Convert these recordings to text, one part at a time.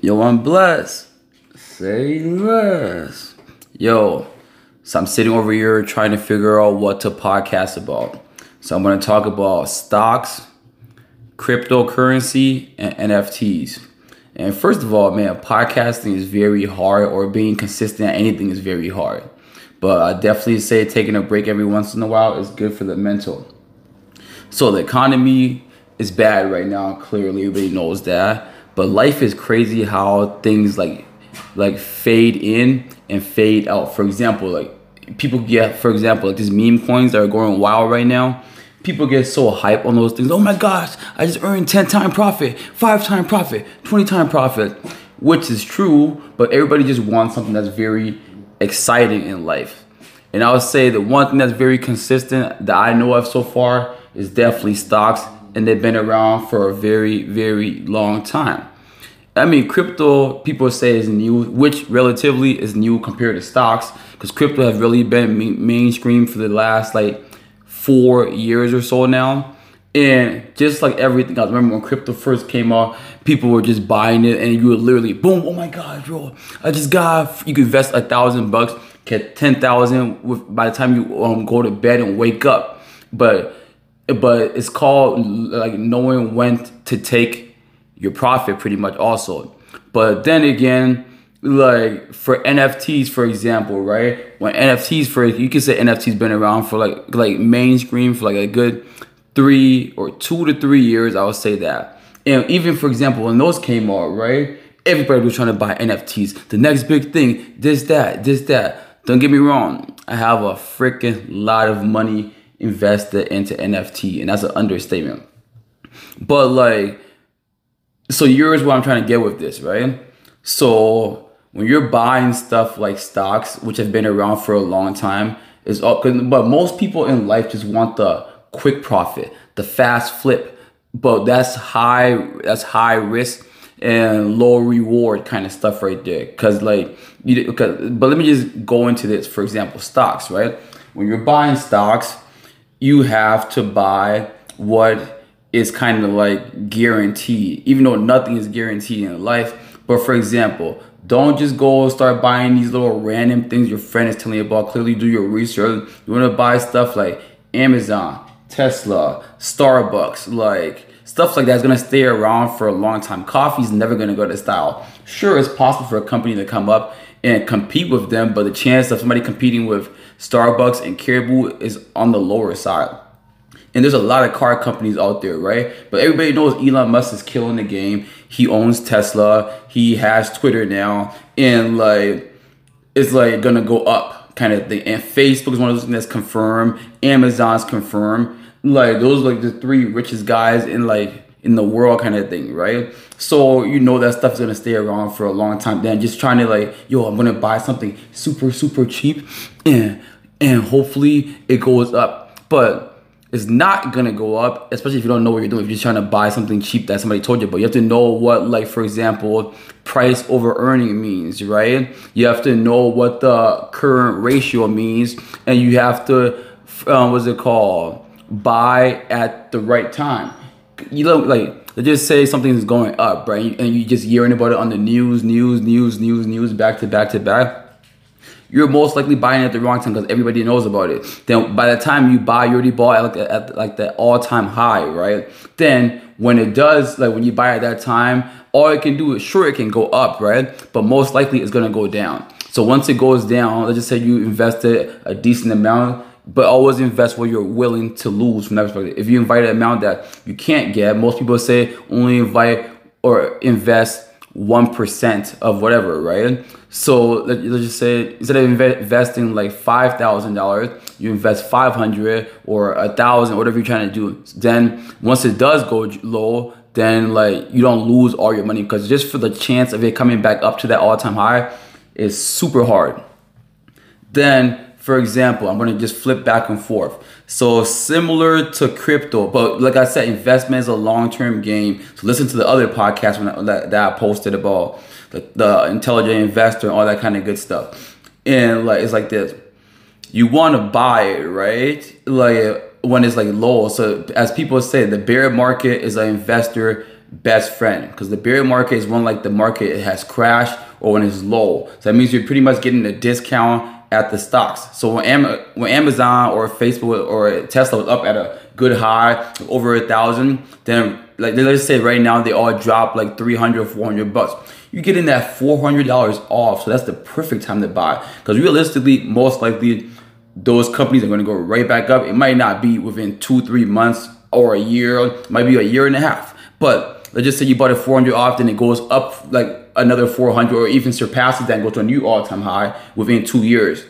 Yo, I'm blessed. Say less. Yo, so I'm sitting over here trying to figure out what to podcast about. So I'm going to talk about stocks, cryptocurrency, and NFTs. And first of all, man, podcasting is very hard, or being consistent at anything is very hard. But I definitely say taking a break every once in a while is good for the mental. So the economy is bad right now. Clearly, everybody knows that. But life is crazy how things like like fade in and fade out. For example, like people get, for example, like these meme coins that are going wild right now. People get so hype on those things. Oh my gosh, I just earned 10 time profit, 5 time profit, 20 time profit, which is true, but everybody just wants something that's very exciting in life. And I would say the one thing that's very consistent that I know of so far is definitely stocks and they've been around for a very, very long time. I mean, crypto people say is new, which relatively is new compared to stocks, because crypto has really been mainstream for the last like four years or so now. And just like everything else, remember when crypto first came out, people were just buying it, and you would literally, boom, oh my god, bro, I just got. You could invest a thousand bucks, get ten thousand by the time you um, go to bed and wake up. But but it's called like knowing when to take your profit pretty much also. But then again like for nfts for example right? When nfts for you can say nfts been around for like like mainstream for like a good three or two to three years i would say that. And even for example when those came out right? Everybody was trying to buy nfts the next big thing this that this that. Don't get me wrong i have a freaking lot of money invested into NFT, and that's an understatement. But like, so here's what I'm trying to get with this, right? So when you're buying stuff like stocks, which have been around for a long time, is up. But most people in life just want the quick profit, the fast flip. But that's high. That's high risk and low reward kind of stuff right there. Cause like you, cause, but let me just go into this. For example, stocks, right? When you're buying stocks, you have to buy what is kind of like guaranteed, even though nothing is guaranteed in life. But for example, don't just go and start buying these little random things your friend is telling you about. Clearly, do your research. You want to buy stuff like Amazon, Tesla, Starbucks, like stuff like that's gonna stay around for a long time. Coffee's never gonna go to style. Sure, it's possible for a company to come up and compete with them, but the chance of somebody competing with Starbucks and Caribou is on the lower side. And there's a lot of car companies out there, right? But everybody knows Elon Musk is killing the game. He owns Tesla. He has Twitter now, and like it's like gonna go up kind of thing. And Facebook is one of those things that's confirmed. Amazon's confirmed. Like those like the three richest guys in like in the world kind of thing, right? So you know that stuff's gonna stay around for a long time. Then just trying to like, yo, I'm gonna buy something super super cheap, and and hopefully it goes up, but it's not gonna go up, especially if you don't know what you're doing. If you're just trying to buy something cheap that somebody told you, but you have to know what, like for example, price over earning means, right? You have to know what the current ratio means, and you have to, um, what's it called? Buy at the right time you know, like they just say something is going up, right? And you just hearing about it on the news, news, news, news, news, back to back to back. You're most likely buying at the wrong time because everybody knows about it. Then by the time you buy, you already bought at like, at like the all time high, right? Then when it does, like when you buy at that time, all it can do is sure it can go up, right? But most likely it's gonna go down. So once it goes down, let's just say you invested a decent amount, but always invest what you're willing to lose from that perspective. If you invite an amount that you can't get, most people say only invite or invest 1% of whatever, right? So let's just say instead of investing like $5,000, you invest 500 or a thousand, whatever you're trying to do. Then once it does go low, then like you don't lose all your money because just for the chance of it coming back up to that all-time high is super hard. Then for example, I'm going to just flip back and forth. So similar to crypto, but like I said, investment is a long-term game. So listen to the other podcast when I, that, that I posted about the, the intelligent investor and all that kind of good stuff. And like it's like this: you want to buy it, right? Like when it's like low. So as people say, the bear market is an investor best friend because the bear market is when like the market it has crashed or when it's low. So that means you're pretty much getting a discount at the stocks. So when, Am- when Amazon or Facebook or Tesla was up at a good high, over a thousand, then like let's say right now they all drop like 300 or 400 bucks. You're getting that $400 off. So that's the perfect time to buy because realistically, most likely those companies are going to go right back up. It might not be within two, three months or a year, it might be a year and a half. But let's just say you bought it 400 off, then it goes up like another 400 or even surpasses that and go to a new all-time high within two years.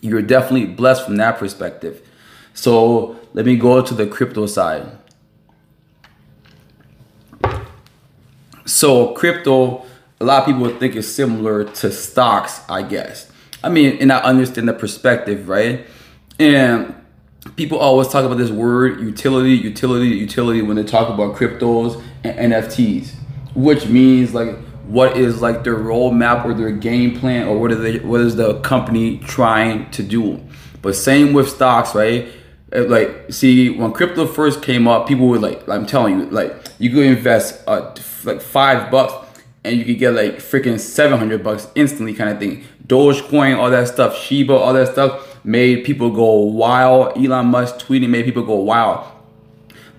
You're definitely blessed from that perspective. So let me go to the crypto side. So crypto, a lot of people think is similar to stocks, I guess. I mean, and I understand the perspective, right? And people always talk about this word utility, utility, utility when they talk about cryptos NFTs, which means like what is like their roadmap or their game plan or what are they what is the company trying to do. But same with stocks, right? Like see when crypto first came up, people were like I'm telling you, like you could invest uh, like five bucks and you could get like freaking 700 bucks instantly kind of thing. Dogecoin, all that stuff, Shiba, all that stuff made people go wild. Elon Musk tweeting made people go wild.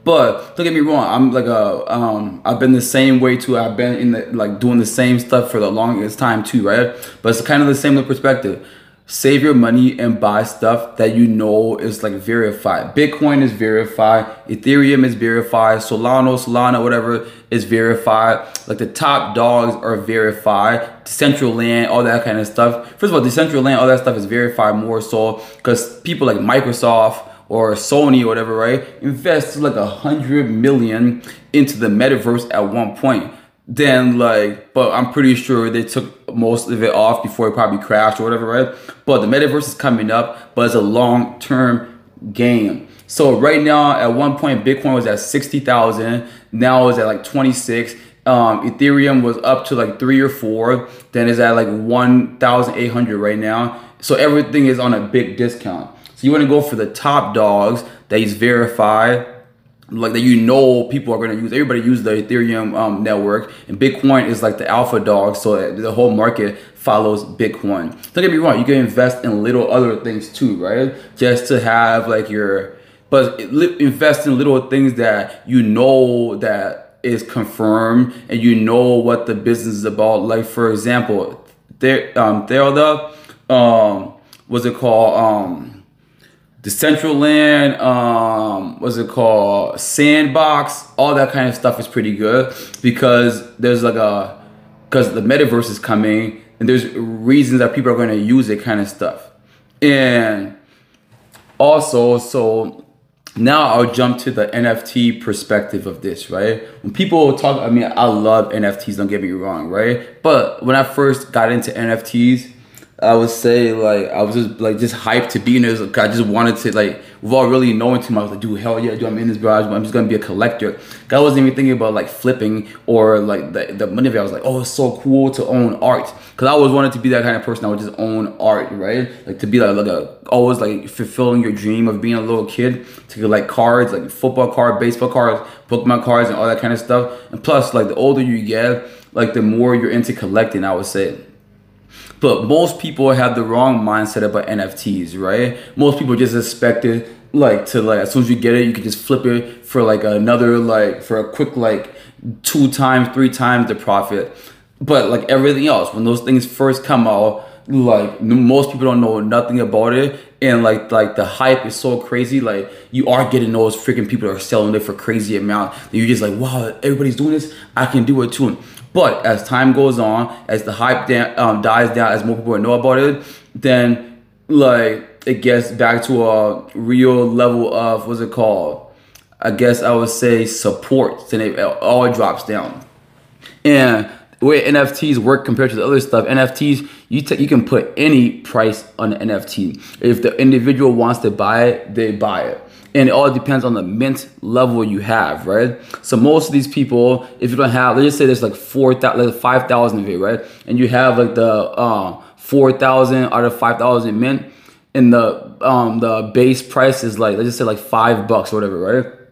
But don't get me wrong, I'm like a um I've been the same way too. I've been in the like doing the same stuff for the longest time too, right? But it's kind of the same perspective. Save your money and buy stuff that you know is like verified. Bitcoin is verified, Ethereum is verified, Solana, Solana, whatever is verified. Like the top dogs are verified. Decentraland, all that kind of stuff. First of all, Decentraland, all that stuff is verified more so because people like Microsoft or Sony or whatever, right? Invested like a hundred million into the metaverse at one point. Then like, but I'm pretty sure they took most of it off before it probably crashed or whatever, right? But the metaverse is coming up, but it's a long term game. So right now, at one point, Bitcoin was at sixty thousand. Now it's at like twenty six. Um, Ethereum was up to like three or four. Then it's at like one thousand eight hundred right now. So everything is on a big discount. So you want to go for the top dogs that is verified, like that you know people are going to use. Everybody uses the Ethereum um, network, and Bitcoin is like the alpha dog. So the whole market follows Bitcoin. Don't get me wrong, you can invest in little other things too, right? Just to have like your, but invest in little things that you know that is confirmed and you know what the business is about. Like for example, there um um what's it called? Um Decentraland, um, what's it called? Sandbox, all that kind of stuff is pretty good because there's like a, because the metaverse is coming and there's reasons that people are going to use it kind of stuff. And also, so now I'll jump to the NFT perspective of this, right? When people talk, I mean, I love NFTs, don't get me wrong, right? But when I first got into NFTs, I would say like I was just like just hyped to be in this. I just wanted to like without really knowing too much. I was like, dude, hell yeah, dude, I'm in this garage. I'm just gonna be a collector. I wasn't even thinking about like flipping or like the the money. I was like, oh, it's so cool to own art. Cause I always wanted to be that kind of person. I would just own art, right? Like to be like, like a always like fulfilling your dream of being a little kid to get like cards, like football card, baseball cards, Pokemon cards, and all that kind of stuff. And plus, like the older you get, like the more you're into collecting. I would say. But most people have the wrong mindset about NFTs, right? Most people just expect it like to like as soon as you get it, you can just flip it for like another like for a quick like two times, three times the profit. But like everything else, when those things first come out, like most people don't know nothing about it and like like the hype is so crazy like you are getting those freaking people that are selling it for crazy amount you're just like wow everybody's doing this i can do it too but as time goes on, as the hype da- um, dies down, as more people know about it, then like it gets back to a real level of what's it called? I guess I would say support. Then it all drops down. And the way NFTs work compared to the other stuff, NFTs you t- you can put any price on an NFT. If the individual wants to buy it, they buy it and it all depends on the mint level you have, right? So most of these people, if you don't have, let's just say there's like four thousand, like five thousand of it, right? And you have like the uh, four thousand out of five thousand mint, and the um the base price is like let's just say like five bucks or whatever, right?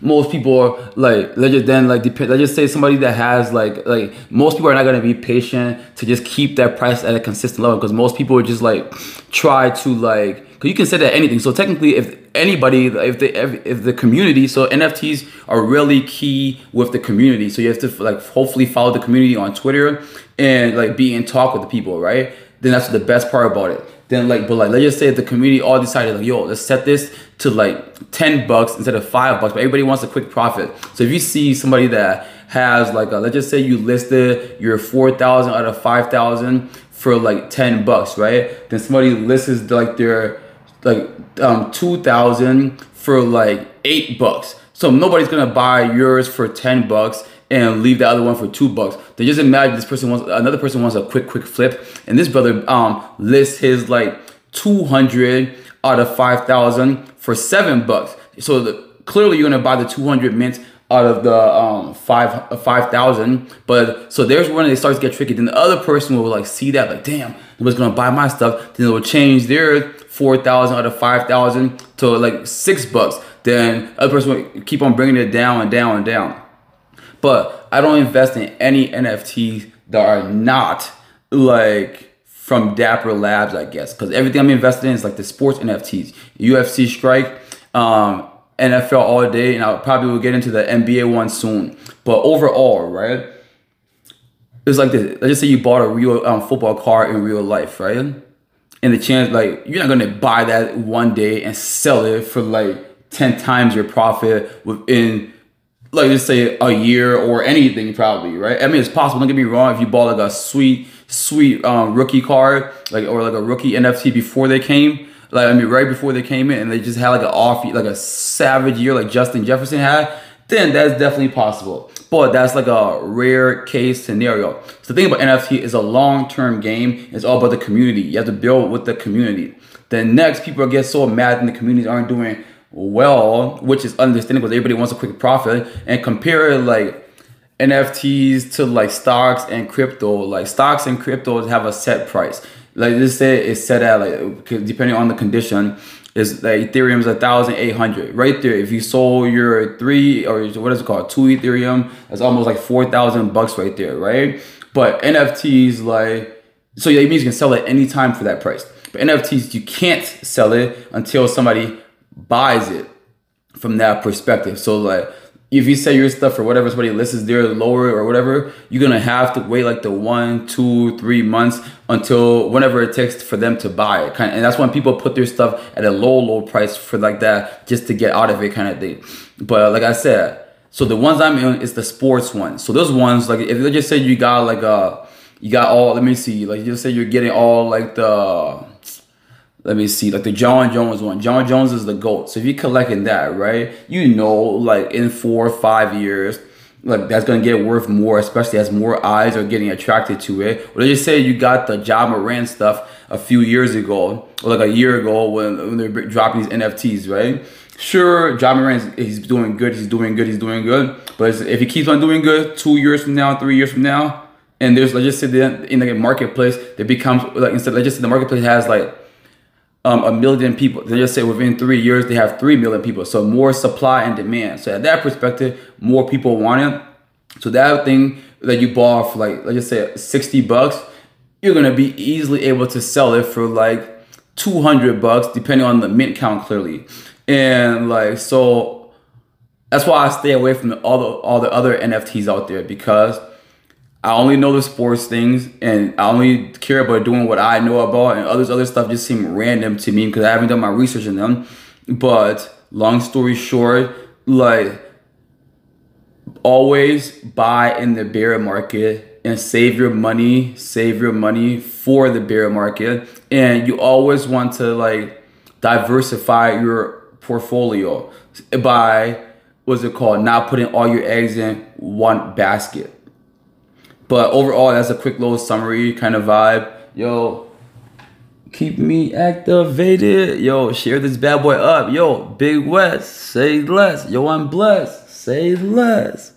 Most people are like let's just then like depend let's just say somebody that has like like most people are not going to be patient to just keep that price at a consistent level because most people would just like try to like because you can say that anything. So technically if anybody if the if the community so nfts are really key with the community. So you have to like hopefully follow the community on twitter and like be in talk with the people right? Then that's the best part about it then like but like let's just say the community all decided like yo let's set this to like 10 bucks instead of 5 bucks but everybody wants a quick profit. So if you see somebody that has like a, let's just say you listed your 4000 out of 5000 for like 10 bucks right? Then somebody lists like their like um 2000 for like 8 bucks. So nobody's gonna buy yours for 10 bucks and leave the other one for two bucks. They just imagine this person wants another person wants a quick, quick flip, and this brother um lists his like two hundred out of five thousand for seven bucks. So the, clearly you're gonna buy the two hundred mints out of the um five uh, five thousand. But so there's when it starts to get tricky. Then the other person will like see that like damn, nobody's gonna buy my stuff. Then will change their four thousand out of five thousand to like six bucks. Then other person will keep on bringing it down and down and down. But I don't invest in any NFTs that are not like from Dapper Labs, I guess, because everything I'm invested in is like the sports NFTs, UFC Strike, um, NFL all day, and I probably will get into the NBA one soon. But overall, right? It's like this. Let's just say you bought a real um, football car in real life, right? And the chance, like, you're not gonna buy that one day and sell it for like ten times your profit within like just say a year or anything probably, right? I mean, it's possible. Don't get me wrong. If you bought like a sweet, sweet um, rookie card, like or like a rookie NFT before they came, like I mean, right before they came in, and they just had like an off, like a savage year, like Justin Jefferson had, then that's definitely possible. But that's like a rare case scenario. So the thing about NFT is a long-term game. It's all about the community. You have to build with the community. Then next, people get so mad and the communities aren't doing well, which is understandable. because Everybody wants a quick profit, and compare like NFTs to like stocks and crypto. Like stocks and cryptos have a set price. Like this say it's set at like depending on the condition. Is like Ethereum's a thousand eight hundred right there. If you sold your three or what is it called two Ethereum, that's almost like four thousand bucks right there, right? But NFTs like so yeah, it means you can sell it anytime for that price. But NFTs you can't sell it until somebody buys it from that perspective. So like if you sell your stuff or whatever somebody lists is there lower or whatever, you're gonna have to wait like the one, two, three months until whenever it takes for them to buy it. Kind of, and that's when people put their stuff at a low, low price for like that just to get out of it kind of thing. But uh, like I said, so the ones I'm in is the sports ones. So those ones like if they just say you got like a you got all let me see, like you just say you're getting all like the let me see, like the Jon Jones one. Jon Jones is the GOAT. So if you're collecting that, right, you know, like in four or five years, like that's gonna get worth more, especially as more eyes are getting attracted to it. Or let's just say you got the Ja Morant stuff a few years ago, or like a year ago when, when they're dropping these NFTs, right? Sure, Ja Morant he's doing good, he's doing good, he's doing good. But if he keeps on doing good, two years from now, three years from now, and there's let's just say in the marketplace, it becomes like instead let's just say the marketplace has like um, a million people. They just say within three years they have three million people. So more supply and demand. So at that perspective, more people want it. So that thing that you bought for like let's just say sixty bucks, you're gonna be easily able to sell it for like two hundred bucks, depending on the mint count clearly. And like so, that's why I stay away from all the all the other NFTs out there because I only know the sports things and I only care about doing what I know about and others other stuff just seem random to me because I haven't done my research in them. But long story short, like always buy in the bear market and save your money, save your money for the bear market. And you always want to like diversify your portfolio by what's it called? Not putting all your eggs in one basket. But overall, that's a quick little summary kind of vibe. Yo, keep me activated. Yo, share this bad boy up. Yo, Big West, say less. Yo, I'm blessed, say less.